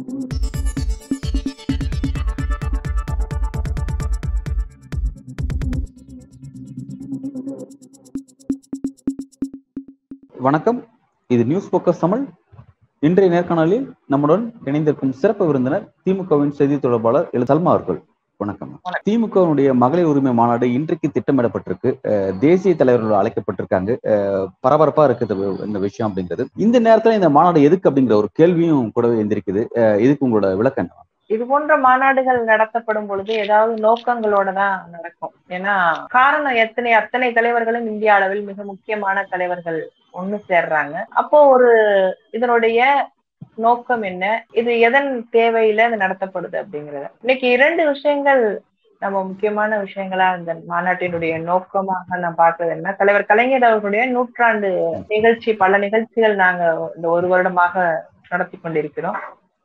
வணக்கம். இது news focus Tamil. இன்றைய நேர்காணலில் நம்முடன் இணைந்திருக்கும் சிறப்பு விருந்தினர் திமுகவின் செய்தி தொடர்பாளர் எழுதல்மா அவர்கள். வணக்கம். திமுகவினுடைய மகளிர் உரிமை மாநாடு இன்றைக்கு திட்டமிடப்பட்டிருக்கு. தேசிய தலைவர்கள் அழைக்கப்பட்டிருக்காங்க. பரபரப்பா இருக்குது இந்த விஷயம் அப்படிங்கிறது. இந்த நேரத்துல இந்த மாநாடு எதுக்கு அப்படிங்கிற ஒரு கேள்வியும் கூடவே எந்திருக்குது அஹ் இதுக்கு உங்களோட விளக்கம் என்ன? இது போன்ற மாநாடுகள் நடத்தப்படும் பொழுது ஏதாவது நோக்கங்களோட தான் நடக்கும். ஏன்னா காரணம் எத்தனை அத்தனை தலைவர்களும் இந்திய அளவில் மிக முக்கியமான தலைவர்கள் ஒண்ணு சேர்றாங்க. அப்போ ஒரு இதனுடைய நோக்கம் என்ன? இது எதன் தேவையில இது நடத்தப்படுது அப்படிங்கறது. இன்னைக்கு இரண்டு விஷயங்கள் நம்ம முக்கியமான விஷயங்களா இந்த மாநாட்டினுடைய நோக்கமாக நான் பார்க்கறது என்ன? தலைவர் கலைஞர் அவர்களுடைய நூற்றாண்டு நிகழ்ச்சி பல நிகழ்ச்சிகள் நாங்க இந்த ஒரு வருடமாக நடத்தி கொண்டிருக்கிறோம்.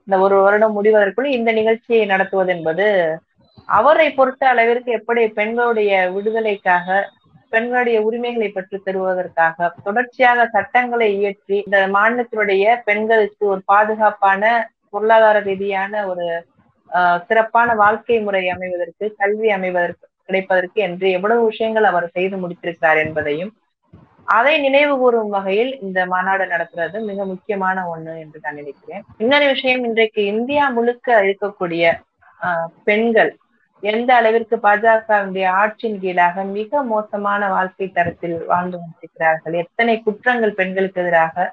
இந்த ஒரு வருடம் முடிவதற்குள் இந்த நிகழ்ச்சியை நடத்துவது என்பது அவரை பொறுத்த அளவிற்கு எப்படி பெண்களுடைய விடுதலைக்காக பெண்களுடைய உரிமைகளை பெற்று தருவதற்காக தொடர்ச்சியாக சட்டங்களை இயற்றி இந்த மாநிலத்தினுடைய பெண்களுக்கு ஒரு பாதுகாப்பான பொருளாதார ரீதியான ஒரு ஆஹ் சிறப்பான வாழ்க்கை முறை அமைவதற்கு கல்வி அமைவதற்கு கிடைப்பதற்கு என்று எவ்வளவு விஷயங்கள் அவர் செய்து முடித்திருக்கிறார் என்பதையும் அதை நினைவு கூறும் வகையில் இந்த மாநாடு நடத்துறது மிக முக்கியமான ஒண்ணு என்று நான் நினைக்கிறேன். இன்னொரு விஷயம் இன்றைக்கு இந்தியா முழுக்க இருக்கக்கூடிய ஆஹ் பெண்கள் எந்த அளவிற்கு பாஜகவுடைய ஆட்சியின் கீழாக மிக மோசமான வாழ்க்கை தரத்தில் வாழ்ந்து கொண்டிருக்கிறார்கள்? எத்தனை குற்றங்கள் பெண்களுக்கு எதிராக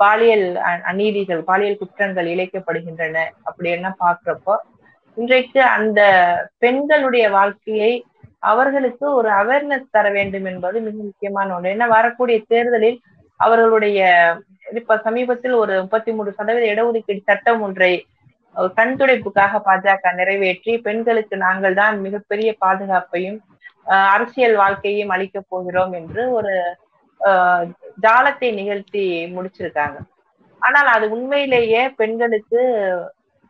பாலியல் அநீதிகள் பாலியல் குற்றங்கள் இழைக்கப்படுகின்றன அப்படின்னா பாக்குறப்போ இன்றைக்கு அந்த பெண்களுடைய வாழ்க்கையை அவர்களுக்கு ஒரு அவேர்னஸ் தர வேண்டும் என்பது மிக முக்கியமான ஒன்று ஏன்னா வரக்கூடிய தேர்தலில் அவர்களுடைய இப்ப சமீபத்தில் ஒரு முப்பத்தி மூன்று சதவீத இடஒதுக்கீடு சட்டம் ஒன்றை கண்துடைப்புக்காக பாஜக நிறைவேற்றி பெண்களுக்கு நாங்கள் தான் மிகப்பெரிய பாதுகாப்பையும் அரசியல் வாழ்க்கையும் அளிக்க போகிறோம் என்று ஒரு ஜாலத்தை நிகழ்த்தி முடிச்சிருக்காங்க. ஆனால் அது உண்மையிலேயே பெண்களுக்கு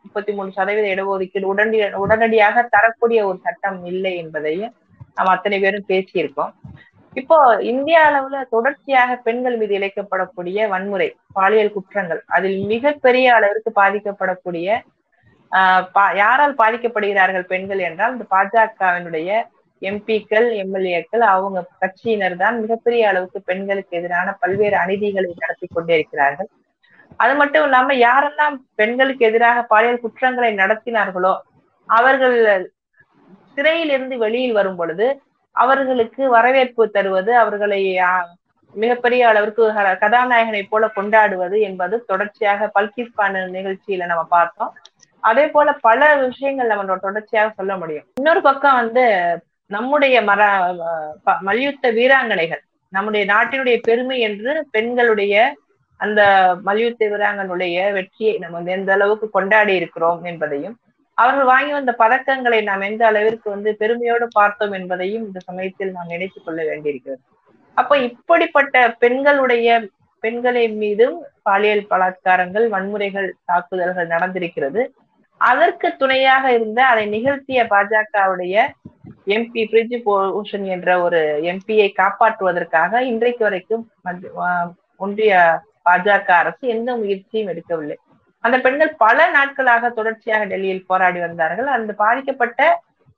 முப்பத்தி மூணு சதவீத இடஒதுக்கீடு உடனடி உடனடியாக தரக்கூடிய ஒரு சட்டம் இல்லை என்பதையும் நாம் அத்தனை பேரும் பேசியிருக்கோம். இப்போ இந்திய அளவுல தொடர்ச்சியாக பெண்கள் மீது இழைக்கப்படக்கூடிய வன்முறை பாலியல் குற்றங்கள் அதில் மிகப்பெரிய அளவிற்கு பாதிக்கப்படக்கூடிய ஆஹ் யாரால் பாதிக்கப்படுகிறார்கள் பெண்கள் என்றால் இந்த பாஜகவினுடைய எம்பிக்கள் எம்எல்ஏக்கள் அவங்க கட்சியினர் தான் மிகப்பெரிய அளவுக்கு பெண்களுக்கு எதிரான பல்வேறு அநீதிகளை நடத்தி கொண்டே இருக்கிறார்கள். அது மட்டும் இல்லாம யாரெல்லாம் பெண்களுக்கு எதிராக பாலியல் குற்றங்களை நடத்தினார்களோ அவர்கள் சிறையில் இருந்து வெளியில் வரும் பொழுது அவர்களுக்கு வரவேற்பு தருவது அவர்களை மிகப்பெரிய அளவிற்கு கதாநாயகனை போல கொண்டாடுவது என்பது தொடர்ச்சியாக பல்கிஸ் பான நிகழ்ச்சியில நம்ம பார்த்தோம். அதே போல பல விஷயங்கள் நம்ம தொடர்ச்சியாக சொல்ல முடியும். இன்னொரு பக்கம் வந்து நம்முடைய மர மல்யுத்த வீராங்கனைகள் நம்முடைய நாட்டினுடைய பெருமை என்று பெண்களுடைய அந்த மல்யுத்த வீராங்கனுடைய வெற்றியை நம்ம வந்து எந்த அளவுக்கு கொண்டாடி இருக்கிறோம் என்பதையும் அவர்கள் வாங்கி வந்த பதக்கங்களை நாம் எந்த அளவிற்கு வந்து பெருமையோடு பார்த்தோம் என்பதையும் இந்த சமயத்தில் நாம் நினைத்துக் கொள்ள வேண்டியிருக்கிறது. அப்ப இப்படிப்பட்ட பெண்களுடைய பெண்களின் மீதும் பாலியல் பலாத்காரங்கள் வன்முறைகள் தாக்குதல்கள் நடந்திருக்கிறது. அதற்கு துணையாக இருந்த அதை நிகழ்த்திய பாஜகவுடைய எம்பி பிரிஜி பூஷன் என்ற ஒரு எம்பியை காப்பாற்றுவதற்காக இன்றைக்கு வரைக்கும் ஒன்றிய பாஜக அரசு எந்த முயற்சியும் எடுக்கவில்லை. அந்த பெண்கள் பல நாட்களாக தொடர்ச்சியாக டெல்லியில் போராடி வந்தார்கள். அந்த பாதிக்கப்பட்ட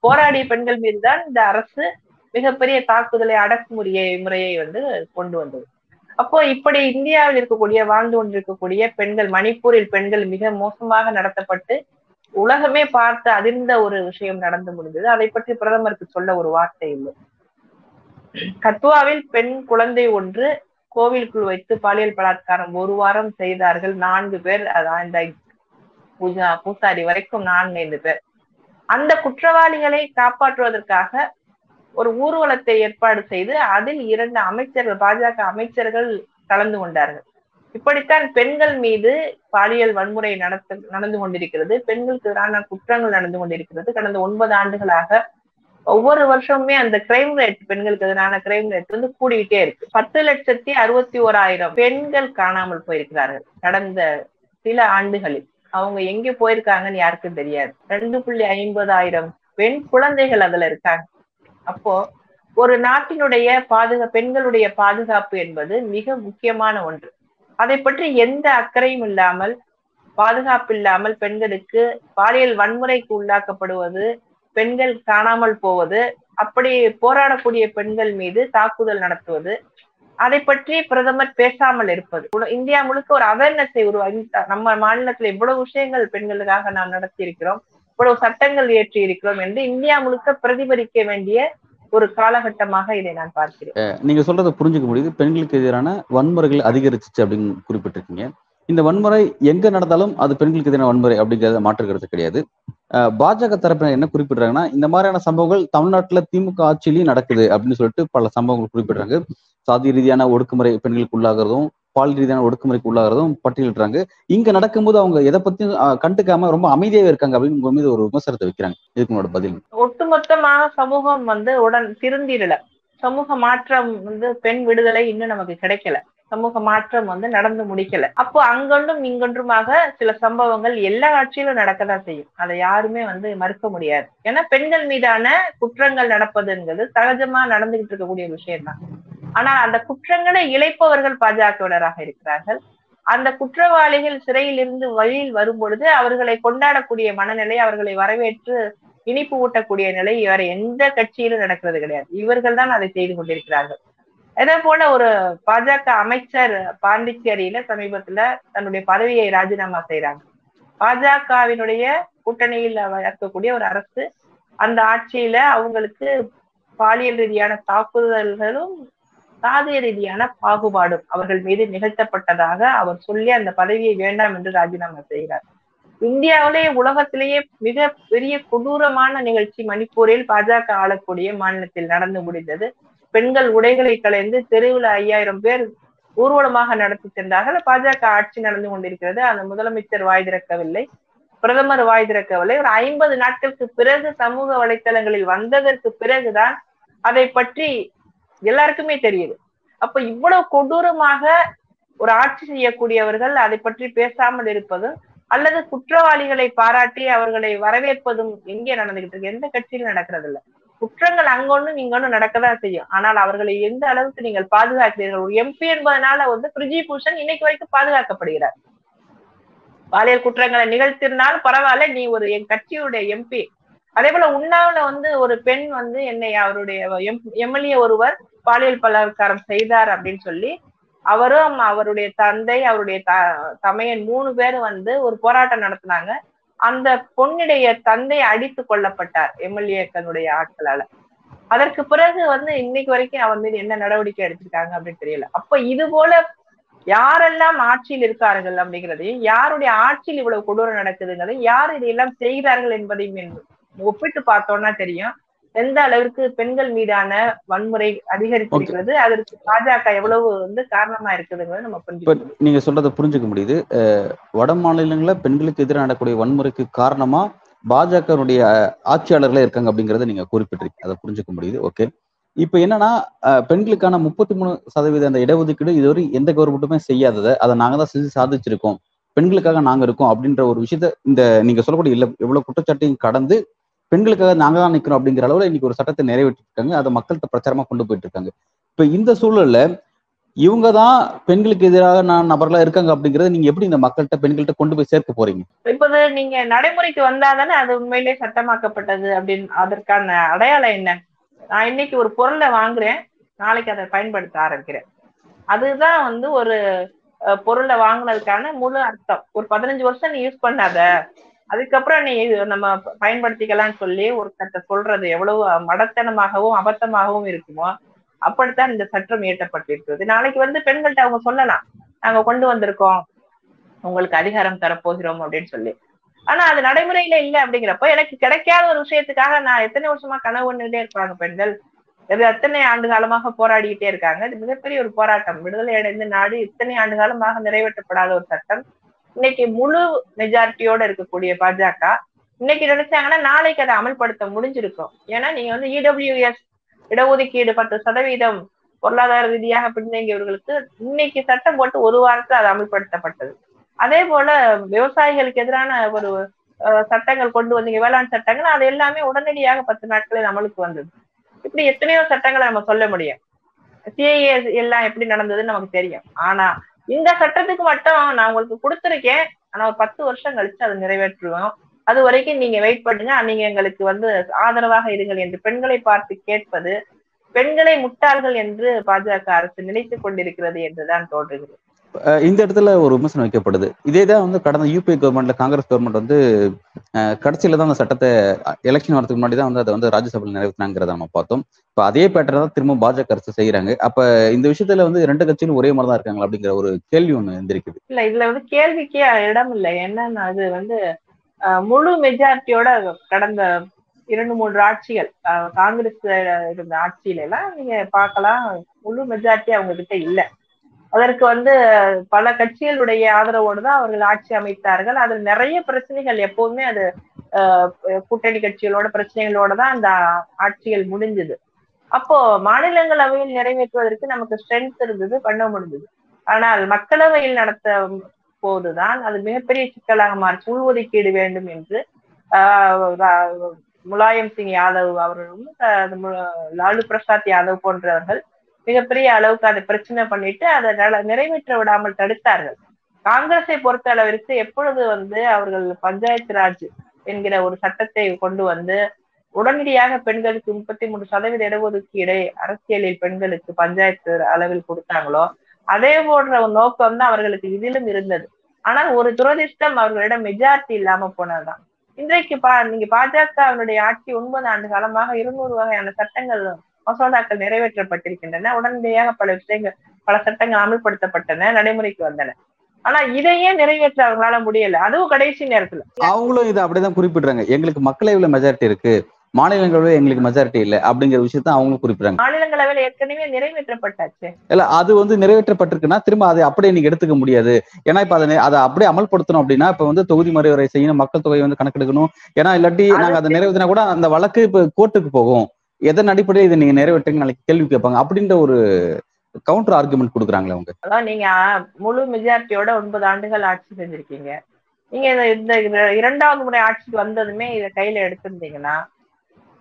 போராடிய பெண்கள் மீதுதான் இந்த அரசு மிகப்பெரிய தாக்குதலை அடக்குமுறையை முறையை வந்து கொண்டு வந்தது. அப்போ இப்படி இந்தியாவில் இருக்கக்கூடிய வாழ்ந்து கொண்டிருக்கக்கூடிய பெண்கள் மணிப்பூரில் பெண்கள் மிக மோசமாக நடத்தப்பட்டு உலகமே பார்த்து அதிர்ந்த ஒரு விஷயம் நடந்து முடிந்தது. அதை பற்றி பிரதமருக்கு சொல்ல ஒரு வார்த்தை இல்லை. கத்வாவில் பெண் குழந்தை ஒன்று கோவிலுக்குள் வைத்து பாலியல் பலாத்காரம் ஒரு வாரம் செய்தார்கள். நான்கு பேர் அதான் இந்த பூஜா பூசாரி வரைக்கும் நான்கு ஐந்து பேர். அந்த குற்றவாளிகளை காப்பாற்றுவதற்காக ஒரு ஊர்வலத்தை ஏற்பாடு செய்து அதில் இரண்டு அமைச்சர்கள் பாஜக அமைச்சர்கள் கலந்து கொண்டார்கள். இப்படித்தான் பெண்கள் மீது பாலியல் வன்முறை நடத்த நடந்து கொண்டிருக்கிறது. பெண்களுக்கு எதிரான குற்றங்கள் நடந்து கொண்டிருக்கிறது. கடந்த ஒன்பது ஆண்டுகளாக ஒவ்வொரு வருஷமுமே அந்த கிரைம் ரேட் பெண்களுக்கு எதிரான கிரைம் ரேட் வந்து கூடிக்கிட்டே இருக்கு. பத்து லட்சத்தி அறுபத்தி ஓராயிரம் பெண்கள் காணாமல் போயிருக்கிறார்கள் கடந்த சில ஆண்டுகளில். அவங்க எங்க போயிருக்காங்கன்னு யாருக்கும் தெரியாது. ரெண்டு புள்ளி ஐம்பதாயிரம் பெண் குழந்தைகள் அதுல இருக்காங்க. அப்போ ஒரு நாட்டினுடைய பாதுகா பெண்களுடைய பாதுகாப்பு என்பது மிக முக்கியமான ஒன்று. அதை பற்றி எந்த அக்கறையும் இல்லாமல் பாதுகாப்பு இல்லாமல் பெண்களுக்கு பாலியல் வன்முறைக்கு உள்ளாக்கப்படுவது பெண்கள் காணாமல் போவது அப்படி போராடக்கூடிய பெண்கள் மீது தாக்குதல் நடத்துவது அதை பற்றி பிரதமர் பேசாமல் இருப்பது. இந்தியா முழுக்க ஒரு அவேர்னஸை உருவாக்கி நம்ம மாநிலத்தில் இவ்வளவு விஷயங்கள் பெண்களுக்காக நாம் நடத்தி இருக்கிறோம் இவ்வளவு சட்டங்கள் இயற்றி இருக்கிறோம் என்று இந்தியா முழுக்க பிரதிபலிக்க வேண்டிய ஒரு காலகட்டமாக இதை நான் பார்க்கிறேன். நீங்க சொல்றதை புரிஞ்சுக்க முடியுது. பெண்களுக்கு எதிரான வன்முறைகள் அதிகரிச்சிச்சு அப்படின்னு குறிப்பிட்டிருக்கீங்க. இந்த வன்முறை எங்க நடந்தாலும் அது பெண்களுக்கு எதிரான வன்முறை அப்படிங்கிறத மாற்றுக்கிறது கிடையாது. பாஜக தரப்பினர் என்ன குறிப்பிடுறாங்கன்னா இந்த மாதிரியான சம்பவங்கள் தமிழ்நாட்டுல திமுக ஆட்சியிலையும் நடக்குது அப்படின்னு சொல்லிட்டு பல சம்பவங்கள் குறிப்பிடுறாங்க. சாதி ரீதியான ஒடுக்குமுறை பெண்களுக்கு உள்ளாகிறதும் பால் ரீதியான ஒடுக்குமுறைக்கு உள்ளாகிறதும் பட்டியலிடுறாங்க. இங்க நடக்கும்போது அவங்க எதை பத்தியும் கண்டுக்காம ரொம்ப அமைதியாவே இருக்காங்க அப்படின்னு உங்க மீது ஒரு விமர்சனத்தை வைக்கிறாங்க. இதுக்கு உங்களோட பதில் ஒட்டுமொத்தமாக சமூகம் வந்து உடன் திருந்திடல. சமூக மாற்றம் வந்து பெண் விடுதலை இன்னும் நமக்கு கிடைக்கல. சமூக மாற்றம் வந்து நடந்து முடிக்கல. அப்போ அங்கொன்றும் இங்கொன்றுமாக சில சம்பவங்கள் எல்லா ஆட்சியிலும் நடக்கதான் செய்யும். அதை யாருமே வந்து மறுக்க முடியாது. ஏன்னா பெண்கள் மீதான குற்றங்கள் நடப்பதுங்கிறது சகஜமா நடந்துகிட்டு இருக்கக்கூடிய விஷயம் தான் ஆனால் அந்த குற்றங்களை இழைப்பவர்கள் பாஜகவினராக இருக்கிறார்கள். அந்த குற்றவாளிகள் சிறையில் இருந்து வழியில் வரும் பொழுது அவர்களை கொண்டாடக்கூடிய மனநிலை அவர்களை வரவேற்று இனிப்பு ஊட்டக்கூடிய நிலை வேற எந்த கட்சியிலும் நடக்கிறது கிடையாது. இவர்கள் தான் அதை செய்து கொண்டிருக்கிறார்கள். அதே போல ஒரு பாஜக அமைச்சர் பாண்டிச்சேரியில சமீபத்துல தன்னுடைய பதவியை ராஜினாமா செய்யறாங்க பாஜகவினுடைய கூட்டணியில் வளர்க்கக்கூடிய ஒரு அரசு அந்த ஆட்சியில அவங்களுக்கு பாலியல் ரீதியான தாக்குதல்களும் சாதிய ரீதியான பாகுபாடும் அவர்கள் மீது நிகழ்த்தப்பட்டதாக அவர் சொல்லி அந்த பதவியை வேண்டாம் என்று ராஜினாமா செய்கிறார். இந்தியாவிலேயே உலகத்திலேயே மிக பெரிய கொடூரமான நிகழ்ச்சி மணிப்பூரில் பாஜக ஆளக்கூடிய மாநிலத்தில் நடந்து முடிந்தது. பெண்கள் உடைகளை கலைந்து தெருவில் ஐயாயிரம் பேர் ஊர்வலமாக நடத்தி சென்றார்கள். பாஜக ஆட்சி நடந்து கொண்டிருக்கிறது. அந்த முதலமைச்சர் வாய் திறக்கவில்லை. பிரதமர் வாய் திறக்கவில்லை. ஒரு ஐம்பது நாட்களுக்கு பிறகு சமூக வலைத்தளங்களில் வந்ததற்கு பிறகுதான் அதை பற்றி எல்லாருக்குமே தெரியுது. அப்ப இவ்வளவு கொடூரமாக ஒரு ஆட்சி செய்யக்கூடியவர்கள் அதை பற்றி பேசாமல் இருப்பதும் அல்லது குற்றவாளிகளை பாராட்டி அவர்களை வரவேற்பதும் எங்கே நடந்துகிட்டு இருக்கு? எந்த கட்சியிலும் நடக்கிறது இல்லை குற்றங்கள் அங்கொன்னும் இங்கொன்னும் நடக்கதான் செய்யும். ஆனால் அவர்களை எந்த அளவுக்கு நீங்கள் பாதுகாக்கிறீர்கள்? ஒரு எம்பி என்பதனால வந்து பிரிஜி பூஷன் இன்னைக்கு வரைக்கும் பாதுகாக்கப்படுகிறார். பாலியல் குற்றங்களை நிகழ்த்தினாலும் பரவாயில்ல நீ ஒரு என் கட்சியுடைய எம்பி அதே போல உண்ணாவில வந்து ஒரு பெண் வந்து என்னை அவருடைய எம்எல்ஏ ஒருவர் பாலியல் பலாத்காரம் செய்தார் அப்படின்னு சொல்லி அவரும் அவருடைய தந்தை அவருடைய த தமையன் மூணு பேரும் வந்து ஒரு போராட்டம் நடத்தினாங்க. அந்த பொண்ணுடைய தந்தை அடித்து கொல்லப்பட்டார் எம்எல்ஏக்களுடைய ஆட்களால. அதற்கு பிறகு வந்து இன்னைக்கு வரைக்கும் அவன் மீது என்ன நடவடிக்கை எடுத்திருக்காங்க அப்படின்னு தெரியல. அப்ப இது போல யாரெல்லாம் ஆட்சியில் இருக்கார்கள் அப்படிங்கிறதையும் யாருடைய ஆட்சியில் இவ்வளவு கொடூரம் நடக்குதுங்கிறதையும் யார் இதையெல்லாம் செய்கிறார்கள் என்பதையும் ஒப்பிட்டு பார்த்தோம்னா தெரியும். எந்த அளவிற்கு பெண்கள் மீதான வன்முறை அதிகரித்திருக்கிறது அதற்கு பாஜக எவ்வளவு வந்து காரணமா இருக்குதுங்கிறது நம்ம நீங்க சொல்றதை புரிஞ்சுக்க முடியுது. வட மாநிலங்களில் பெண்களுக்கு எதிராக நடக்கக்கூடிய வன்முறைக்கு காரணமா பாஜகனுடைய ஆட்சியாளர்களே இருக்காங்க அப்படிங்கறத நீங்க குறிப்பிட்டிருக்கீங்க. அதை புரிஞ்சுக்க முடியுது. ஓகே இப்ப என்னன்னா பெண்களுக்கான முப்பத்தி மூணு சதவீத அந்த இடஒதுக்கீடு இதுவரை எந்த கவர்மெண்ட்டுமே செய்யாததை அதை நாங்க தான் செஞ்சு சாதிச்சிருக்கோம். பெண்களுக்காக நாங்க இருக்கோம் அப்படின்ற ஒரு விஷயத்த இந்த நீங்க சொல்லக்கூடிய இல்ல எவ்வளவு குற்றச்சாட்டையும் கடந்து பெண்களுக்காக நாங்க தான் நிக்கிறோம் அப்படிங்கிற அளவுல இன்னைக்கு ஒரு சட்டத்தை நிறைவேற்றிருக்காங்க. அதை மக்கள்கிட்ட பிரச்சாரமா கொண்டு போயிட்டு இருக்காங்க இப்ப இந்த சூழல்ல இவங்க தான் பெண்களுக்கு எதிராக நான் நபர்லாம் இருக்காங்க அப்படிங்கறத நீங்க எப்படி இந்த மக்கள்கிட்ட பெண்கள்கிட்ட கொண்டு போய் சேர்க்க போறீங்க? இப்போது நீங்க நடைமுறைக்கு வந்தாதானே அது உண்மையிலேயே சட்டமாக்கப்பட்டது அப்படின்னு அதற்கான அடையாளம் என்ன? நான் இன்னைக்கு ஒரு பொருளை வாங்குறேன். நாளைக்கு அதை பயன்படுத்த ஆரம்பிக்கிறேன். அதுதான் வந்து ஒரு பொருளை வாங்கினதுக்கான முழு அர்த்தம். ஒரு பதினஞ்சு வருஷம் நீ யூஸ் பண்ணாத. அதுக்கப்புறம் நீ நம்ம பயன்படுத்திக்கலாம்னு சொல்லி ஒரு சொல்றது எவ்வளவு மடத்தனமாகவும் அபத்தமாகவும் இருக்குமோ அப்படித்தான் இந்த சட்டம் இயற்றப்பட்டிருக்கிறது. நாளைக்கு வந்து பெண்கள்கிட்ட அவங்க சொல்லலாம். நாங்க கொண்டு வந்திருக்கோம். உங்களுக்கு அதிகாரம் தரப்போகிறோம் அப்படின்னு சொல்லி. ஆனா அது நடைமுறையில இல்லை அப்படிங்கிறப்ப எனக்கு கிடைக்காத ஒரு விஷயத்துக்காக நான் எத்தனை வருஷமா கனவு ஒண்ணுட்டே இருப்பாங்க பெண்கள். இது எத்தனை ஆண்டு காலமாக போராடிக்கிட்டே இருக்காங்க. இது மிகப்பெரிய ஒரு போராட்டம். விடுதலை அடைந்த நாடு இத்தனை ஆண்டு காலமாக நிறைவேற்றப்படாத ஒரு சட்டம். இன்னைக்கு முழு மெஜாரிட்டியோட இருக்கக்கூடிய பாஜக இன்னைக்கு நினைச்சாங்கன்னா நாளைக்கு அதை அமல்படுத்த முடிஞ்சிருக்கும். ஏன்னா நீங்க வந்து இடபிள்யூஎஸ் இடஒதுக்கீடு பத்து சதவீதம் பொருளாதார ரீதியாக பின்தங்கியவர்களுக்கு இன்னைக்கு சட்டம் போட்டு ஒரு வாரத்துல அது அமல்படுத்தப்பட்டது. அதே போல விவசாயிகளுக்கு எதிரான ஒரு சட்டங்கள் கொண்டு வந்தீங்க வேளாண் சட்டங்கள் அது எல்லாமே உடனடியாக பத்து நாட்களில் அமலுக்கு வந்தது. இப்படி எத்தனையோ சட்டங்களை நம்ம சொல்ல முடியும். சிஏஏ எல்லாம் எப்படி நடந்ததுன்னு நமக்கு தெரியும். ஆனா இந்த சட்டத்துக்கு மட்டும் நான் உங்களுக்கு கொடுத்துருக்கேன். ஆனா ஒரு பத்து வருஷம் கழிச்சு அதை நிறைவேற்றுவோம். அது வரைக்கும் நீங்க வெயிட் பண்ணுங்க. நீங்க எங்களுக்கு வந்து ஆதரவாக இருங்கள் என்று பெண்களை பார்த்து கேட்பது பெண்களை முட்டாள்கள் என்று பாஜக அரசு நினைத்துக் கொண்டிருக்கிறது என்றுதான் தோன்றுகிறது. இந்த இடத்துல ஒரு விமர்சனம் வைக்கப்படுது. இதே தான் வந்து கடந்த யூபிஐ கவர்மெண்ட்ல காங்கிரஸ் கவர்மெண்ட் வந்து கடைசியில தான் அந்த சட்டத்தை எலெக்ஷன் வரதுக்கு முன்னாடி தான் வந்து அதை வந்து ராஜ்யசபையில் நிறைவேற்றினாங்கிறத நம்ம பார்த்தோம். இப்போ அதே பேட்டர் தான் திரும்ப பாஜக அரசு செய்யறாங்க. அப்ப இந்த விஷயத்துல வந்து ரெண்டு கட்சியிலும் ஒரே மாதிரி தான் இருக்காங்களா அப்படிங்கிற ஒரு கேள்வி ஒண்ணு எந்திருக்குது. இல்ல இதுல வந்து கேள்விக்கே இடம் இல்லை. என்னன்னா அது வந்து முழு மெஜாரிட்டியோட கடந்த இரண்டு மூன்று ஆட்சிகள் காங்கிரஸ் இருந்த ஆட்சியில எல்லாம் நீங்க பார்க்கலாம். முழு மெஜாரிட்டி அவங்க கிட்ட இல்ல. அதற்கு வந்து பல கட்சிகளுடைய ஆதரவோடு தான் அவர்கள் ஆட்சி அமைத்தார்கள். அதில் நிறைய பிரச்சனைகள் எப்போதுமே அது கூட்டணி கட்சிகளோட பிரச்சனைகளோட தான் அந்த ஆட்சிகள் முடிஞ்சது. அப்போ மாநிலங்களவையில் நிறைவேற்றுவதற்கு நமக்கு ஸ்ட்ரென்த் இருந்தது பண்ண முடிஞ்சது ஆனால் மக்களவையில் நடத்த போதுதான் அது மிகப்பெரிய சிக்கலாக மாறிச்சு. உள்ஒதுக்கீடு வேண்டும் என்று முலாயம் சிங் யாதவ் அவர்களும் லாலு பிரசாத் யாதவ் போன்றவர்கள் மிகப்பெரிய அளவுக்கு அதை பிரச்சனை பண்ணிட்டு அதை நிறைவேற்ற விடாமல் தடுத்தார்கள். காங்கிரஸை பொறுத்த அளவிற்கு எப்பொழுது வந்து அவர்கள் பஞ்சாயத்து ராஜ் என்கிற ஒரு சட்டத்தை கொண்டு வந்து உடனடியாக பெண்களுக்கு முப்பத்தி மூணு சதவீத இடஒதுக்கீடு அரசியலில் பெண்களுக்கு பஞ்சாயத்து அளவில் கொடுத்தாங்களோ அதே போன்ற ஒரு நோக்கம் தான் அவர்களுக்கு இதிலும் இருந்தது. ஆனால் ஒரு துரதிர்ஷ்டம் அவர்களிடம் மெஜாரிட்டி இல்லாம போனதுதான். இன்றைக்கு பா நீங்க பாஜகவினுடைய ஆட்சி ஒன்பது ஆண்டு காலமாக இருநூறு வகையான சட்டங்கள் மசோதாக்கள் நிறைவேற்றப்பட்டிருக்கின்றன. உடனடியாக பல விஷயங்கள் பல சட்டங்கள் அமல்படுத்தப்பட்டன நடைமுறைக்கு வந்தன. ஆனா இதையே நிறைவேற்ற அவங்களால முடியல. அதுவும் கடைசி நேரத்துல. அவங்களும் இதை அப்படிதான் குறிப்பிடுறாங்க. எங்களுக்கு மக்களவையில மெஜாரிட்டி இருக்கு. மாநிலங்களவையில் எங்களுக்கு மெஜாரிட்டி இல்லை அப்படிங்கிற விஷயத்த அவங்களும் குறிப்பிடுறாங்க. மாநிலங்களவையில் ஏற்கனவே நிறைவேற்றப்பட்டாச்சு. இல்ல அது வந்து நிறைவேற்றப்பட்டிருக்குன்னா திரும்ப அதை அப்படியே நீங்க எடுத்துக்க முடியாது. ஏன்னா இப்ப அதை அதை அப்படியே அமல்படுத்தணும் அப்படின்னா இப்ப வந்து தொகுதி மறுவரை செய்யணும் மக்கள் தொகை வந்து கணக்கெடுக்கணும். ஏன்னா இல்லாட்டி நாங்க அதை நிறைவேற்றினா கூட அந்த வழக்கு இப்ப கோர்ட்டுக்கு போகும். எதன் அடிப்படையில் இதை நீங்க நிறைவேற்றுங்க நாளைக்கு கேள்வி கேட்பாங்க. அப்படின்ற ஒரு கவுண்டர் ஆர்குமெண்ட் கொடுக்குறாங்களே அவங்க. அதான் நீங்க முழு மெஜாரிட்டியோட ஒன்பது ஆண்டுகள் ஆட்சி செஞ்சிருக்கீங்க. நீங்க இந்த இரண்டாவது முறை ஆட்சிக்கு வந்ததுமே இதை கையில எடுத்திருந்தீங்கன்னா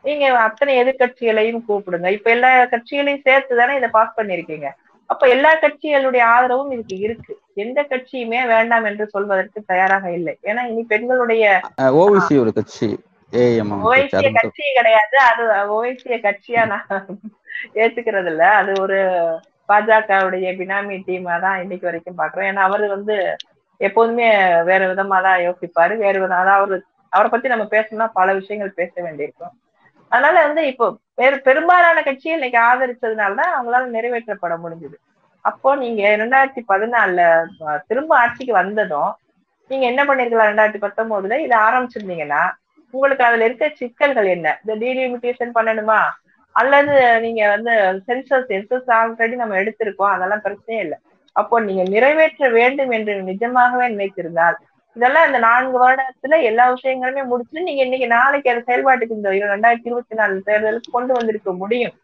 நீங்க அத்தனை எதிர்கட்சிகளையும் கூப்பிடுங்க. இப்ப எல்லா கட்சிகளையும் சேர்த்து தானே இதை பாஸ் பண்ணிருக்கீங்க. அப்ப எல்லா கட்சிகளுடைய ஆதரவும் இதுக்கு இருக்கு. எந்த கட்சியுமே வேண்டாம் என்று சொல்வதற்கு தயாராக இல்லை. ஏன்னா இனி பெண்களுடைய ஓவிசி ஒரு கட்சி. ஓவைசிய கட்சி கிடையாது. அது ஓவைசிய கட்சியா நான் ஏத்துக்கிறது இல்ல அது ஒரு பாஜகவுடைய பினாமி டீமா தான் இன்னைக்கு வரைக்கும் பாக்குறோம். ஏன்னா அவரு வந்து எப்போதுமே வேற விதமா தான் யோசிப்பாரு. வேற விதம் அதாவது அவரு அவரை பத்தி நம்ம பேசணும்னா பல விஷயங்கள் பேச வேண்டியிருக்கும். அதனால வந்து இப்போ வேறு பெரும்பாலான கட்சிகள் இன்னைக்கு ஆதரிச்சதுனாலதான் அவங்களால நிறைவேற்றப்பட முடிஞ்சது. அப்போ நீங்க ரெண்டாயிரத்தி பதினாலுல திரும்ப ஆட்சிக்கு வந்ததும் நீங்க என்ன பண்ணிருக்கலாம் ரெண்டாயிரத்தி பத்தொன்பதுல? இதை ஆரம்பிச்சிருந்தீங்கன்னா உங்களுக்கு அதுல இருக்க சிக்கல்கள் என்ன? இந்த டீலிமிட்டேஷன் பண்ணணுமா? அல்லது நீங்க வந்து சென்சஸ் சென்சஸ் ஆல்ரெடி நம்ம எடுத்திருக்கோம். அதெல்லாம் பிரச்சனையே இல்லை. அப்போ நீங்க நிறைவேற்ற வேண்டும் என்று நிஜமாகவே நினைத்திருந்தால் இதெல்லாம் இந்த நான்கு வருடத்துல எல்லா விஷயங்களுமே முடிச்சுட்டு நீங்க இன்னைக்கு நாளைக்கு அது செயல்பாட்டுக்கு இந்த ரெண்டாயிரத்தி இருபத்தி நாலு தேர்தலுக்கு கொண்டு வந்திருக்க முடியும்.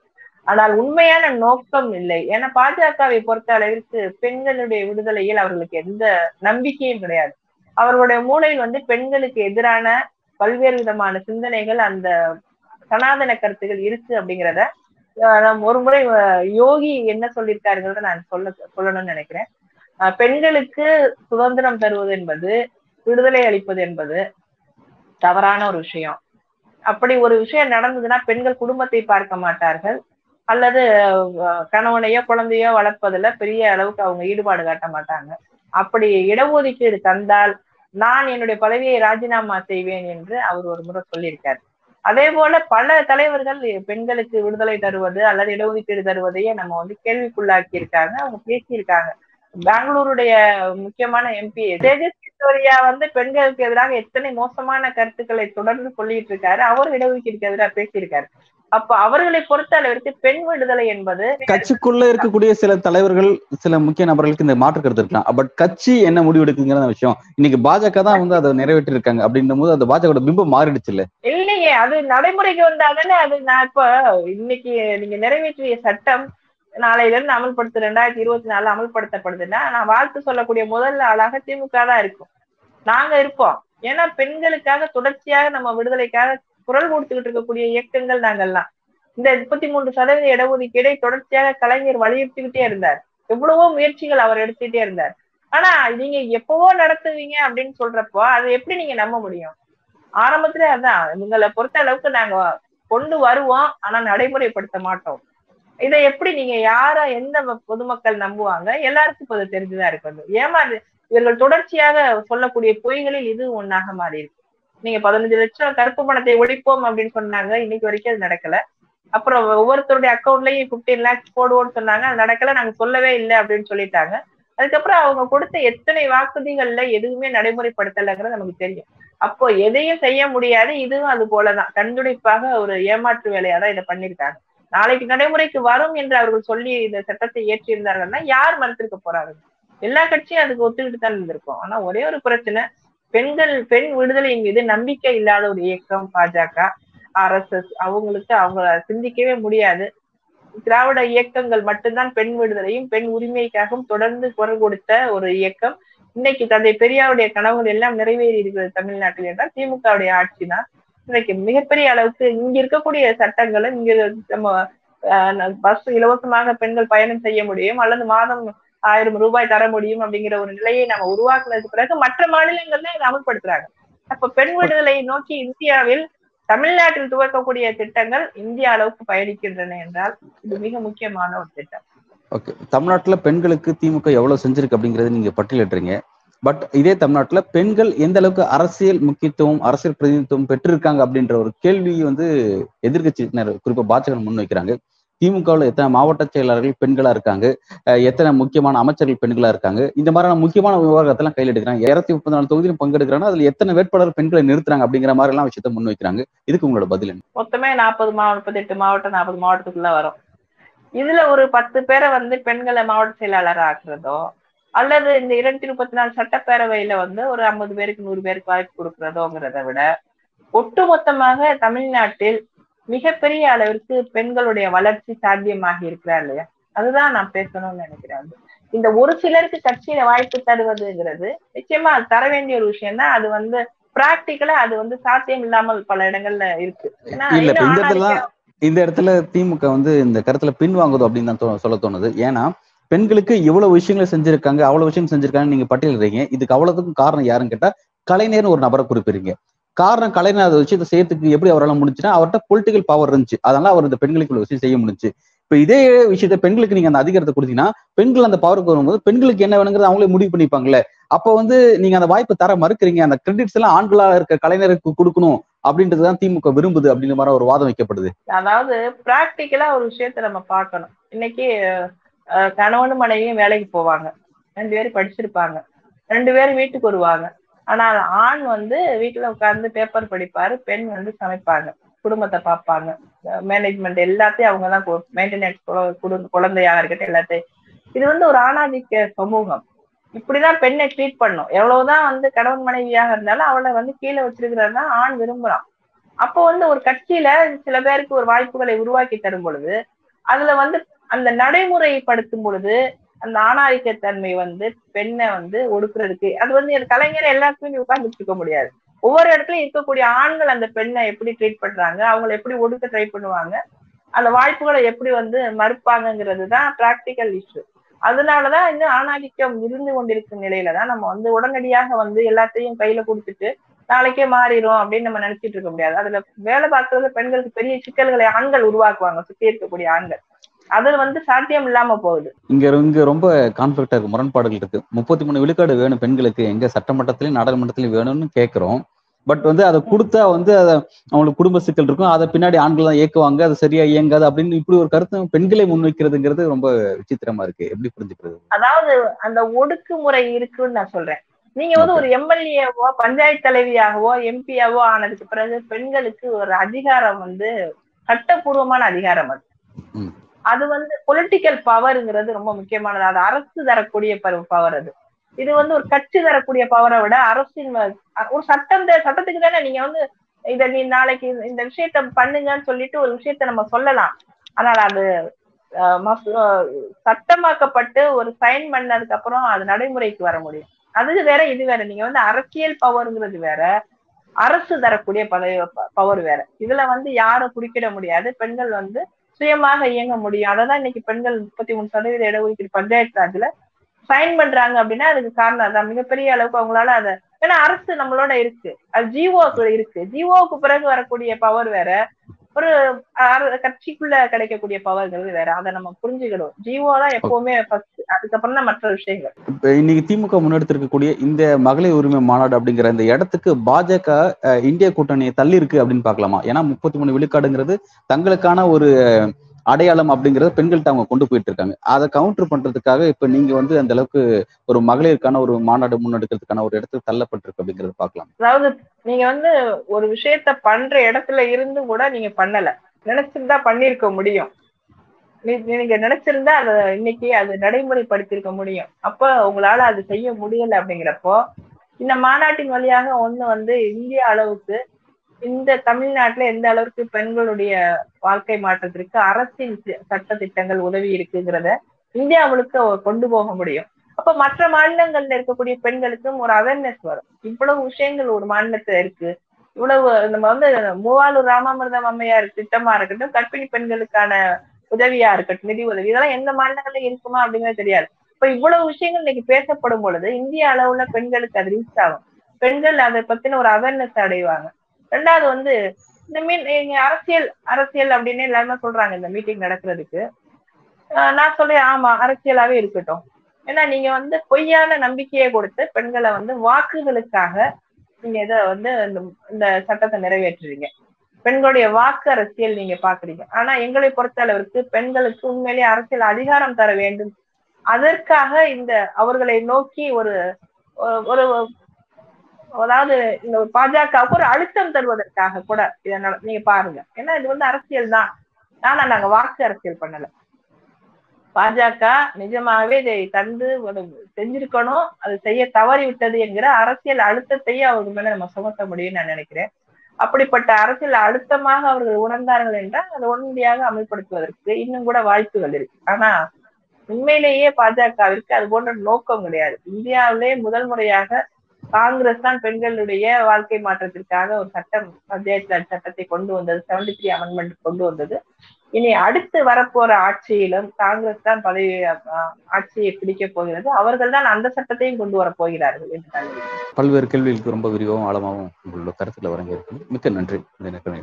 ஆனால் உண்மையான நோக்கம் இல்லை. ஏன்னா பாஜகவை பொறுத்த அளவிற்கு பெண்களுடைய விடுதலையில் அவர்களுக்கு எந்த நம்பிக்கையும் கிடையாது. அவர்களுடைய மூளையில் வந்து பெண்களுக்கு எதிரான பல்வேறு விதமான சிந்தனைகள் அந்த சனாதன கருத்துகள் இருக்கு அப்படிங்கிறத நம் ஒரு முறை யோகி என்ன சொல்லியிருக்காருங்கிறத நான் சொல்ல சொல்லணும்னு நினைக்கிறேன். பெண்களுக்கு சுதந்திரம் தருவது என்பது விடுதலை அளிப்பது என்பது தவறான ஒரு விஷயம். அப்படி ஒரு விஷயம் நடந்ததுன்னா பெண்கள் குடும்பத்தை பார்க்க மாட்டார்கள். அல்லது கணவனையோ குழந்தையோ வளர்ப்பதுல பெரிய அளவுக்கு அவங்க ஈடுபாடு காட்ட மாட்டாங்க. அப்படி இடஒதுக்கீடு தந்தால் நான் என்னுடைய பதவியை ராஜினாமா செய்வேன் என்று அவர் ஒரு முறை சொல்லியிருக்காரு. அதே போல பல தலைவர்கள் பெண்களுக்கு விடுதலை தருவது அல்லது இடஒதுக்கீடு தருவதையே நம்ம வந்து கேள்விக்குள்ளாக்கி இருக்காங்க அவங்க பேசியிருக்காங்க. பெங்களூருடைய முக்கியமான எம்பி தேஜஸ் கிஷோரியா வந்து பெண்களுக்கு எதிராக எத்தனை மோசமான கருத்துக்களை தொடர்ந்து சொல்லிட்டு இருக்காரு அவர் இடஒதுக்கீடுக்கு எதிராக பேசியிருக்காரு. அப்ப அவர்களை பொறுத்த அளவிற்கு பெண் விடுதலை என்பது கட்சிக்குள்ள இருக்கக்கூடிய சில தலைவர்கள் சில முக்கிய நபர்களுக்கு இந்த மாற்று கருத்து இருக்கலாம். பட் கட்சி என்ன முடிவு எடுக்குங்கிற விஷயம் இன்னைக்கு பாஜக தான் வந்து அதை நிறைவேற்றி இருக்காங்க அப்படின்னும் போது அந்த பாஜக பிம்பம் மாறிடுச்சு இல்ல? இல்லையே அது நடைமுறைக்கு வந்தாதானே அது நான் இப்ப இன்னைக்கு நீங்க நிறைவேற்றிய சட்டம் நாளையில இருந்து அமல்படுத்த ரெண்டாயிரத்தி இருபத்தி நாலு அமல்படுத்தப்படுதுன்னா நான் வாழ்த்து சொல்லக்கூடிய முதல் ஆளாக திமுக தான் இருக்கும். நாங்க இருப்போம். ஏன்னா பெண்களுக்காக தொடர்ச்சியாக நம்ம விடுதலைக்காக குரல் கொடுத்துக்கிட்டு இருக்கக்கூடிய இயக்கங்கள் நாங்கள்லாம். இந்த முப்பத்தி மூன்று சதவீத இடஒதுக்கீடை தொடர்ச்சியாக கலைஞர் வலியுறுத்திக்கிட்டே இருந்தார். எவ்வளவோ முயற்சிகள் அவர் எடுத்துக்கிட்டே இருந்தார். ஆனா நீங்க எப்பவோ நடத்துவீங்க அப்படின்னு சொல்றப்போ அதை எப்படி நீங்க நம்ப முடியும்? ஆரம்பத்துல அதான் உங்களை பொறுத்த அளவுக்கு நாங்க கொண்டு வருவோம் ஆனா நடைமுறைப்படுத்த மாட்டோம். இதை எப்படி நீங்க யார எந்த பொதுமக்கள் நம்புவாங்க? எல்லாருக்கும் இப்ப தெரிஞ்சுதான் இருக்குது ஏமாறு இவர்கள் தொடர்ச்சியாக சொல்லக்கூடிய பொய்களில் இது ஒன்னாக மாறி இருக்கு. நீங்க பதினஞ்சு லட்சம் கருப்பு பணத்தை ஒழிப்போம் அப்படின்னு சொன்னாங்க. இன்னைக்கு வரைக்கும் அது நடக்கல. அப்புறம் ஒவ்வொருத்தருடைய அக்கௌண்ட்லயும் பிப்டீன் லேக்ஸ் போடுவோம்னு சொன்னாங்க. அது நடக்கல நாங்க சொல்லவே இல்லை அப்படின்னு சொல்லிட்டாங்க. அதுக்கப்புறம் அவங்க கொடுத்த எத்தனை வாக்குறுதிகள்ல எதுவுமே நடைமுறைப்படுத்தலைங்கிறது நமக்கு தெரியும். அப்போ எதையும் செய்ய முடியாது. இதுவும் அது போலதான். கண்துடைப்பாக ஒரு ஏமாற்று வேலையா தான் இதை பண்ணிருக்காங்க நாளைக்கு நடைமுறைக்கு வரும் என்று அவர்கள் சொல்லி இந்த சட்டத்தை இயற்றியிருந்தார்கள்னா யார் மறுத்திருக்க போறாரு எல்லா கட்சியும் அதுக்கு ஒத்துக்கிட்டு தான் இருந்திருக்கும். ஆனா ஒரே ஒரு பிரச்சனை பெண்கள் பெண் விடுதலையின் மீது நம்பிக்கை இல்லாத ஒரு இயக்கம் பாஜக ஆர் எஸ் எஸ். அவங்களுக்கு அவங்க சிந்திக்கவே முடியாது. திராவிட இயக்கங்கள் மட்டும்தான் பெண் விடுதலையும் பெண் உரிமைக்காகவும் தொடர்ந்து குரல் கொடுத்த ஒரு இயக்கம். இன்னைக்கு தந்தை பெரியாருடைய கனவுகள் எல்லாம் நிறைவேறி இருக்கிறது தமிழ்நாட்டில் என்றால் திமுகவுடைய ஆட்சி தான் இன்னைக்கு மிகப்பெரிய அளவுக்கு இங்க இருக்கக்கூடிய சட்டங்களும் இங்க நம்ம பஸ் இலவசமாக பெண்கள் பயணம் செய்ய முடியும் அல்லது மாதம் ஆயிரம் ரூபாய் தர முடியும் அப்படிங்கிற ஒரு நிலையை நம்ம உருவாக்குனதுக்கு பிறகு மற்ற மாநிலங்கள்ல இதை அமல்படுத்துறாங்க. அப்ப பெண் விடுதலை நோக்கி இந்தியாவில் தமிழ்நாட்டில் துவக்கக்கூடிய திட்டங்கள் இந்திய அளவுக்கு பயணிக்கின்றன என்றால் இது மிக முக்கியமான ஒரு திட்டம். ஓகே. தமிழ்நாட்டுல பெண்களுக்கு திமுக எவ்வளவு செஞ்சிருக்கு அப்படிங்கறத நீங்க பட்டியலிட்டுறீங்க. பட் இதே தமிழ்நாட்டுல பெண்கள் எந்த அளவுக்கு அரசியல் முக்கியத்துவம் அரசியல் பிரதிநிதித்துவம் பெற்றிருக்காங்க அப்படின்ற ஒரு கேள்வி வந்து எதிர்கட்சியினர் குறிப்பாக பாஜக முன்வைக்கிறாங்க திமுகவில் எத்தனை மாவட்ட செயலாளர்கள் பெண்களா இருக்காங்க எத்தனை முக்கியமான அமைச்சர்கள் பெண்களா இருக்காங்க இந்த மாதிரியான முக்கியமான விவகாரத்தெல்லாம் கையில் எடுக்கிறாங்க. இரநூத்தி முப்பத்தி நாலு தொகுதியிலும் பங்கெடுக்கிறாங்க அதுல எத்தனை வேட்பாளர் பெண்களை நிறுத்துறாங்க அப்படிங்கிற மாதிரி எல்லாம் விஷயத்த முன்வைக்கிறாங்க இதுக்கு உங்களோட பதில் என்ன? மொத்தமே நாற்பது மாவட்டம் முப்பத்தெட்டு மாவட்டம் நாற்பது மாவட்டத்துக்குள்ள வரும். இதுல ஒரு பத்து பேரை வந்து பெண்களை மாவட்ட செயலாளர் ஆக்குறதோ அல்லது இந்த இருநூத்தி முப்பத்தி நாலு சட்டப்பேரவையில வந்து ஒரு ஐம்பது பேருக்கு நூறு பேருக்கு வாய்ப்பு கொடுக்கறதோங்கிறத விட ஒட்டுமொத்தமாக தமிழ்நாட்டில் மிகப்பெரிய அளவிற்கு பெண்களுடைய வளர்ச்சி சாத்தியமாகி இருக்கிறா இல்லையா? அதுதான் நான் பேசணும்னு நினைக்கிறேன். இந்த ஒரு சிலருக்கு கட்சியில வாய்ப்பு தருவதுங்கிறது நிச்சயமா தர வேண்டிய ஒரு விஷயம் தான் அது வந்து பிராக்டிக்கலா அது வந்து சாத்தியம் இல்லாமல் பல இடங்கள்ல இருக்கு. இல்ல இந்த இடத்துல இந்த இடத்துல திமுக வந்து இந்த கருத்துல பின்வாங்குதோ அப்படின்னு தான் சொல்ல தோணுது. ஏன்னா பெண்களுக்கு இவ்வளவு விஷயங்களை செஞ்சிருக்காங்க அவ்வளவு விஷயம் செஞ்சிருக்காங்க நீங்க பட்டியலிடுறீங்க. இதுக்கு அவ்வளவுக்கும் காரணம் யாருன்னு கேட்டா கலைஞர்னு ஒரு நபரை குறிப்பிடுறீங்க. காரணம் கலைஞர் அந்த விஷயத்தை செய்யறதுக்கு எப்படி அவரால் முடிஞ்சுன்னா அவர்கிட்ட பொலிட்டிக்கல் பவர் இருந்துச்சு. அதனால அவர் இந்த பெண்களுக்கு உள்ள விஷயம் செய்ய முடிஞ்சு இப்ப இதே விஷயத்த பெண்களுக்கு நீங்க அந்த அதிகாரத்தை கொடுத்தீங்கன்னா பெண்கள் அந்த பவருக்கு வரும்போது பெண்களுக்கு என்ன வேணுங்கிறது அவங்களே முடிவு பண்ணிப்பாங்களே. அப்ப வந்து நீங்க அந்த வாய்ப்பு தர மறுக்கிறீங்க. அந்த கிரெடிட்ஸ் எல்லாம் ஆண்களா இருக்க கலைஞருக்கு கொடுக்கணும் அப்படின்றதுதான் திமுக விரும்புது அப்படின்ற மாதிரி ஒரு வாதம் வைக்கப்படுது. அதாவது பிராக்டிக்கலா ஒரு விஷயத்த நம்ம பார்க்கணும். இன்னைக்கு கணவனும் மனைவியும் வேலைக்கு போவாங்க. ரெண்டு பேரும் படிச்சிருப்பாங்க. ரெண்டு பேரும் வீட்டுக்கு வருவாங்க. ஆனால் ஆண் வந்து வீட்டுல உட்கார்ந்து பேப்பர் படிப்பாரு பெண் வந்து சமைப்பாங்க. குடும்பத்தை பார்ப்பாங்க. மேனேஜ்மெண்ட் எல்லாத்தையும் அவங்க தான் மெயின்டெனன்ஸ் குழந்தையாக இருக்கட்டும் எல்லாத்தையும். இது வந்து ஒரு ஆணாதிக்க சமூகம். இப்படிதான் பெண்ணை ட்ரீட் பண்ணும். எவ்வளவுதான் வந்து கணவன் மனைவியாக இருந்தாலும் அவளை வந்து கீழே வச்சிருக்கிறது தான் ஆண் விரும்புறான். அப்போ வந்து ஒரு கட்சியில சில பேருக்கு ஒரு வாய்ப்புகளை உருவாக்கி தரும் பொழுது அதுல வந்து அந்த நடைமுறைப்படுத்தும் பொழுது அந்த ஆணாதிக்கத்தன்மை வந்து பெண்ணை வந்து ஒடுக்குறதுக்கு அது வந்து கலைஞர் எல்லாத்துக்குமே உட்கார்ந்துட்டு இருக்க முடியாது. ஒவ்வொரு இடத்துலயும் இருக்கக்கூடிய ஆண்கள் அந்த பெண்ணை எப்படி ட்ரீட் பண்றாங்க அவங்களை எப்படி ஒடுக்க ட்ரை பண்ணுவாங்க அந்த வாய்ப்புகளை எப்படி வந்து மறுப்பாங்கிறது தான் பிராக்டிக்கல் இஷ்யூ அதனாலதான் இன்னும் ஆணாதிக்கம் இருந்து கொண்டிருக்கும் நிலையில தான் நம்ம வந்து உடனடியாக வந்து எல்லாத்தையும் கையில கொடுத்துட்டு நாளைக்கே மாறிடும் அப்படின்னு நம்ம நினைச்சிட்டு இருக்க முடியாது. அதுல வேலை பார்க்கறது பெண்களுக்கு பெரிய சிக்கல்களை ஆண்கள் உருவாக்குவாங்க சுத்தி இருக்கக்கூடிய ஆண்கள். அது வந்து சாத்தியம் இல்லாம போகுது. இங்க இங்க ரொம்ப கான்ஃபிளிக்டா இருக்கு முரண்பாடுகள் இருக்கு. முப்பத்தி மூணு விழுக்காடு வேணும் பெண்களுக்கு. எங்க சட்டமன்றத்திலயும் நாடாளுமன்றத்திலயும் வேணும்னு கேட்கிறோம். பட் வந்து அதை கொடுத்தா வந்து அதை அவங்களுக்கு குடும்ப சிக்கல் இருக்கும். அதை பின்னாடி ஆண்கள் தான் இயக்குவாங்க அது சரியா இயங்காது அப்படின்னு இப்படி ஒரு கருத்து பெண்களை முன்வைக்கிறதுங்கிறது ரொம்ப விசித்திரமா இருக்கு. எப்படி புரிஞ்சுக்கிறது? அதாவது அந்த ஒடுக்குமுறை இருக்குன்னு நான் சொல்றேன். நீங்க வந்து ஒரு எம்எல்ஏவோ பஞ்சாயத்து தலைவியாகவோ எம்பியாவோ ஆனதுக்கு பிறகு பெண்களுக்கு ஒரு அதிகாரம் வந்து சட்டப்பூர்வமான அதிகாரம் அது. அது வந்து பொலிட்டிக்கல் பவர்ங்கிறது ரொம்ப முக்கியமானது. அது அரசு தரக்கூடிய பவர் அது. இது வந்து ஒரு கட்சி தரக்கூடிய பவரை விட அரசின் ஒரு சட்டம் சட்டத்துக்கு தானே நீங்க வந்து இத நீ நாளைக்கு இந்த விஷயத்த பண்ணுங்கன்னு சொல்லிட்டு ஒரு விஷயத்த நம்ம சொல்லலாம். ஆனால் அது சட்டமாக்கப்பட்டு ஒரு சைன் பண்ணதுக்கு அப்புறம் அது நடைமுறைக்கு வர முடியும். அது வேற இது வேற. நீங்க வந்து அரசியல் பவர்ங்கிறது வேற அரசு தரக்கூடிய பதவி பவர் வேற. இதுல வந்து யாரும் குறுக்கிட முடியாது. பெண்கள் வந்து சுயமாக இயங்க முடியும். அததான் இன்னைக்கு பெண்கள் முப்பத்தி மூணு சதவீத இடஒதுக்கீடு பஞ்சாயத்து ராஜ்ல சைன் பண்றாங்க அப்படின்னா அதுக்கு காரணம் அதான். மிகப்பெரிய அளவுக்கு அவங்களால அதை ஏன்னா அரசு நம்மளோட இருக்கு. அது ஜிஓக்கு இருக்கு. ஜிஓக்கு பிறகு வரக்கூடிய பவர் வேற. ஒரு கட்சிக்குள்ள கிடைக்கக்கூடிய பவர்கள் வேற அதை நம்ம புரிஞ்சுக்கணும். ஜிஓ தான் எப்பவுமே ஃபர்ஸ்ட் அதுக்கப்புறம் தான் மற்ற விஷயங்கள். இப்ப இன்னைக்கு திமுக முன்னெடுத்திருக்கக்கூடிய இந்த மகளிர் உரிமை மாநாடு அப்படிங்கிற இந்த இடத்துக்கு பாஜக இந்திய கூட்டணியை தள்ளி இருக்கு அப்படின்னு பாக்கலாமா ஏன்னா முப்பத்தி மூணு விழுக்காடுங்கிறது தங்களுக்கான ஒரு அடையாளம் அப்படிங்கறத பெண்கள்கிட்ட அவங்க கொண்டு போயிட்டு இருக்காங்க. அதை கவுண்டர் பண்றதுக்காக இப்ப நீங்க வந்து அந்த அளவுக்கு ஒரு மகளிருக்கான ஒரு மாநாடு முன்னெடுக்கிறதுக்கான ஒரு இடத்துக்கு தள்ளப்பட்டிருக்கு அப்படிங்கறத பார்க்கலாம். அதாவது நீங்க வந்து ஒரு விஷயத்த பண்ற இடத்துல இருந்து கூட நீங்க பண்ணல. நினைச்சிருந்தா பண்ணிருக்க முடியும். நீ- நீங்க நினைச்சிருந்தா அத இன்னைக்கு அது நடைமுறைப்படுத்திருக்க முடியும். அப்ப உங்களால அது செய்ய முடியல அப்படிங்கிறப்போ இந்த மாநாட்டின் வழியாக ஒண்ணு வந்து இந்திய அளவுக்கு இந்த தமிழ்நாட்டுல எந்த அளவுக்கு பெண்களுடைய வாழ்க்கை மாற்றத்திற்கு அரசின் சட்ட திட்டங்கள் உதவி இருக்குங்கிறத இந்தியாவுக்கு கொண்டு போக முடியும். அப்ப மற்ற மாநிலங்கள்ல இருக்கக்கூடிய பெண்களுக்கும் ஒரு அவேர்னஸ் வரும். இவ்வளவு விஷயங்கள் ஒரு மாநிலத்துல இருக்கு. இவ்வளவு நம்ம வந்து மூவாலூர் ராமாமிர்தம் அம்மையார் திட்டமா இருக்கட்டும் கர்ப்பிணி பெண்களுக்கான உதவியா இருக்கட்டும் நிதி உதவி இதெல்லாம் எந்த மாநிலங்கள்ல இருக்குமா அப்படிங்கிறது தெரியாது. இப்ப இவ்வளவு விஷயங்கள் இன்னைக்கு பேசப்படும் பொழுது இந்திய அளவுல பெண்களுக்கு அது ரீச் ஆகும். பெண்கள் அதை பத்தின ஒரு அவேர்னஸ் அடைவாங்க. ரெண்டாவது வந்து இந்த மீன் இங்க அரசியல் அரசியல் அப்படின்னு எல்லாருமே சொல்றாங்க இந்த மீட்டிங் நடக்கிறதுக்கு. ஆஹ் நான் சொல்றேன் ஆமா அரசியலாவே இருக்கட்டும். ஏன்னா நீங்க வந்து பொய்யான நம்பிக்கையை கொடுத்து பெண்களை வந்து வாக்குகளுக்காக நீங்க இதை வந்து இந்த இந்த சட்டத்தை நிறைவேற்றுறீங்க. பெண்களுடைய வாக்கு அரசியல் நீங்க பாக்குறீங்க ஆனா எங்களை பொறுத்த அளவிற்கு பெண்களுக்கு உண்மையிலேயே அரசியல் அதிகாரம் தர வேண்டும். அதற்காக இந்த அவர்களை நோக்கி ஒரு ஒரு- ஒரு அதாவது இந்த பாஜகவுக்கு ஒரு அழுத்தம் தருவதற்காக கூட இதை நீங்க பாருங்க. ஏன்னா இது வந்து அரசியல் தான். ஆனா நாங்க வாக்கு அரசியல் பண்ணல. பாஜக நிஜமாவே இதை தந்து செஞ்சிருக்கணும். அது செய்ய தவறி விட்டது என்கிற அரசியல் அழுத்தத்தையே அவங்க மேல நம்ம சுமத்த முடியும்னு நான் நினைக்கிறேன். அப்படிப்பட்ட அரசியல் அழுத்தமாக அவர்கள் உணர்ந்தார்கள் என்றால் அதை உடனடியாக அமல்படுத்துவதற்கு இன்னும் கூட வாய்ப்புகள் இருக்கு. ஆனா உண்மையிலேயே பாஜகவிற்கு அது போன்ற நோக்கம் கிடையாது. இந்தியாவிலே முதல் முறையாக காங்கிரஸ் தான் பெண்களுடைய வாழ்க்கை மாற்றத்திற்காக ஒரு சட்டம் பஞ்சாயத்து சட்டத்தை கொண்டு வந்தது செவன்டி த்ரீ அமெண்ட்மெண்ட் கொண்டு வந்தது. இனி அடுத்து வரப்போற ஆட்சியிலும் காங்கிரஸ் தான் பதவி ஆட்சியை பிடிக்க போகிறது. அவர்கள் தான் அந்த சட்டத்தையும் கொண்டு வர போகிறார்கள் என்று. பல்வேறு கேள்விகளுக்கு ரொம்ப விரிவாகவும் ஆழமாகவும் உங்களோட கருத்துல வழங்கியிருக்கு மிக்க நன்றி. நேரத்தில்